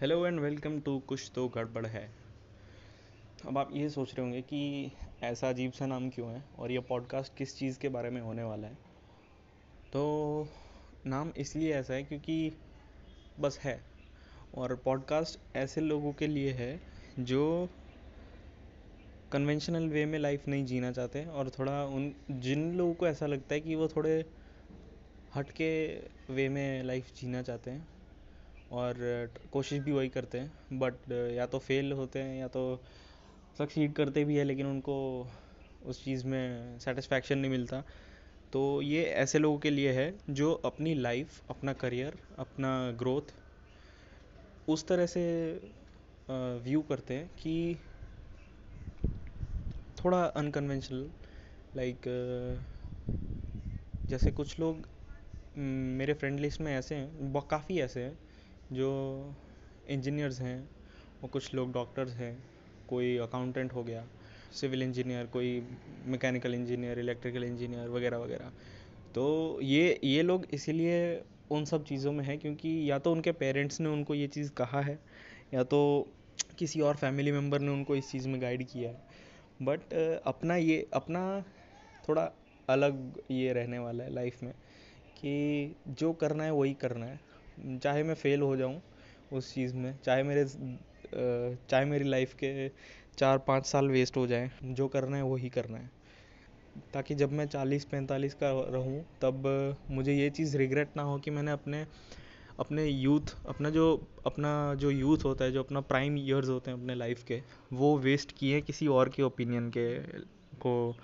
Hello and welcome to कुछ तो गड़बड़ है। अब आप ये सोच रहे होंगे कि ऐसा अजीब सा नाम क्यों है और ये पॉडकास्ट किस चीज़ के बारे में होने वाला है? तो नाम इसलिए ऐसा है क्योंकि बस है। और पॉडकास्ट ऐसे लोगों के लिए है जो कन्वेंशनल वे में लाइफ नहीं जीना चाहते और थोड़ा उन, जिन लोगों को ऐसा लगता है कि वो थोड़े हट के वे में लाइफ जीना चाहते हैं और कोशिश भी वही करते हैं बट या तो फेल होते हैं या तो सक्सीड करते भी है, लेकिन उनको उस चीज़ में सेटिस्फैक्शन नहीं मिलता। तो ये ऐसे लोगों के लिए है, जो अपनी लाइफ अपना करियर अपना ग्रोथ उस तरह से व्यू करते हैं कि थोड़ा अनकन्वेंशनल लाइक जैसे कुछ लोग मेरे फ्रेंड लिस्ट में ऐसे हैं काफ़ी ऐसे हैं जो इंजीनियर्स हैं और कुछ लोग डॉक्टर्स हैं, कोई अकाउंटेंट हो गया सिविल इंजीनियर कोई मैकेनिकल इंजीनियर इलेक्ट्रिकल इंजीनियर वगैरह वगैरह। तो ये ये लोग इसीलिए उन सब चीज़ों में है क्योंकि या तो उनके पेरेंट्स ने उनको ये चीज़ कहा है, या तो किसी और फैमिली मेंबर ने उनको इस चीज़ में गाइड किया है। बट अपना ये, अपना थोड़ा अलग ये रहने वाला है लाइफ में कि जो करना है वही करना है। चाहे मैं फ़ेल हो जाऊँ उस चीज़ में, चाहे मेरे चाहे मेरी लाइफ के चार पाँच साल वेस्ट हो जाएँ, जो करना है वही करना है। ताकि जब मैं चालीस पैंतालीस का रहूँ, तब मुझे ये चीज़ रिग्रेट ना हो कि मैंने अपने अपने यूथ अपना जो अपना जो यूथ होता है, जो अपना प्राइम ईयर्स होते हैं अपने लाइफ के, वो वेस्ट किए हैं किसी और के ओपिनियन के, को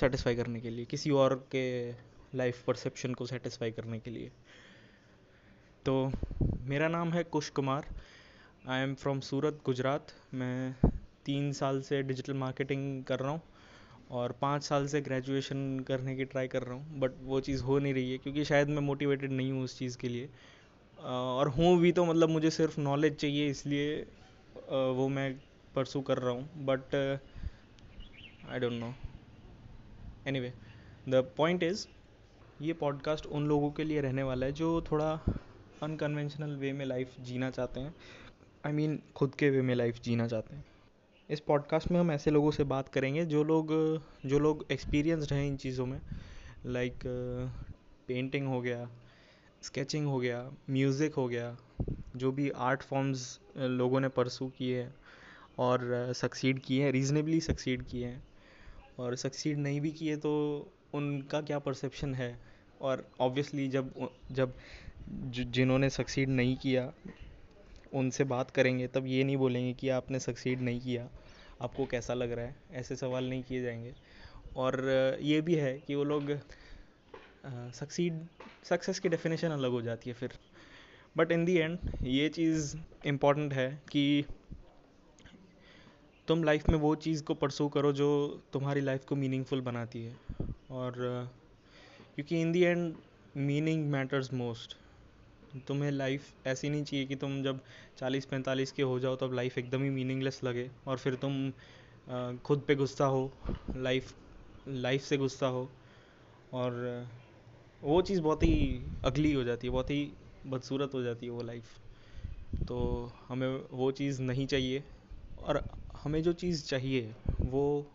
सेटिस्फाई करने के लिए, किसी और के लाइफ परसेप्शन को सेटिस्फाई करने के लिए। तो मेरा नाम है Kush Kumar. I am from Surat Gujarat मैं तीन साल से डिजिटल मार्केटिंग कर रहा हूँ और पाँच साल से ग्रेजुएशन करने की ट्राई कर रहा हूँ बट वो चीज़ हो नहीं रही है क्योंकि शायद मैं मोटिवेटेड नहीं हूँ उस चीज़ के लिए। और हूँ भी तो मतलब मुझे सिर्फ़ नॉलेज चाहिए, इसलिए वो मैं परसू कर रहा हूँ। But I don't know any way the point is ये पॉडकास्ट उन लोगों के लिए रहने वाला है जो थोड़ा अनकन्वेंशनल वे में लाइफ जीना चाहते हैं। आई I मीन mean, खुद के वे में लाइफ जीना चाहते हैं। इस पॉडकास्ट में हम ऐसे लोगों से बात करेंगे जो लोग जो लोग एक्सपीरियंसड हैं इन चीज़ों में। लाइक पेंटिंग हो गया स्केचिंग हो गया म्यूज़िक हो गया जो भी आर्ट फॉर्म्स लोगों ने परसू किए हैं और सक्सीड किए हैं रीज़नेबली सक्सीड किए हैं। और सक्सीड नहीं भी किए तो उनका क्या परसेप्शन है? और ऑब्वियसली जब जब जिन्होंने सक्सीड नहीं किया, उनसे बात करेंगे, तब ये नहीं बोलेंगे कि आपने सक्सीड नहीं किया। आपको कैसा लग रहा है? ऐसे सवाल नहीं किए जाएँगे। और ये भी है कि वो लोग सक्सीड सक्सेस की डेफिनेशन अलग हो जाती है फिर। बट इन दी एंड ये चीज़ इंपॉर्टेंट है कि तुम लाइफ में वो चीज़ को परसू करो जो तुम्हारी लाइफ को मीनिंगफुल बनाती है। और क्योंकि in the end meaning matters most तुम्हें लाइफ ऐसी नहीं चाहिए कि तुम जब चालीस पैंतालीस के हो जाओ, तब लाइफ एकदम ही मीनिंगलेस लगे और फिर तुम खुद पे गुस्सा हो लाइफ लाइफ से गुस्सा हो और वो चीज़ बहुत ही अगली हो जाती है, बहुत ही बदसूरत हो जाती है वो लाइफ तो हमें वो चीज़ नहीं चाहिए और हमें जो चीज़ चाहिए, वो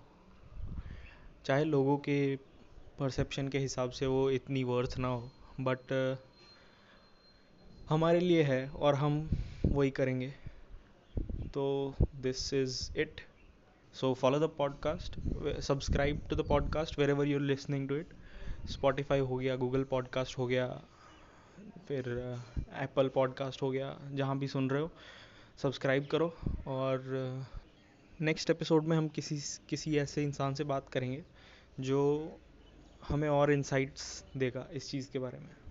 चाहे लोगों के परसेप्शन के हिसाब से वो इतनी वर्थ ना हो। बट हमारे लिए है और हम वही करेंगे। तो this is it so follow the podcast subscribe to the podcast wherever you're listening to it Spotify हो गया गूगल पॉडकास्ट हो गया फिर एप्पल uh, पॉडकास्ट हो गया जहाँ भी सुन रहे हो सब्सक्राइब करो। और नेक्स्ट uh, एपिसोड में हम किसी किसी ऐसे इंसान से बात करेंगे जो हमें और इंसाइट्स देगा इस चीज़ के बारे में।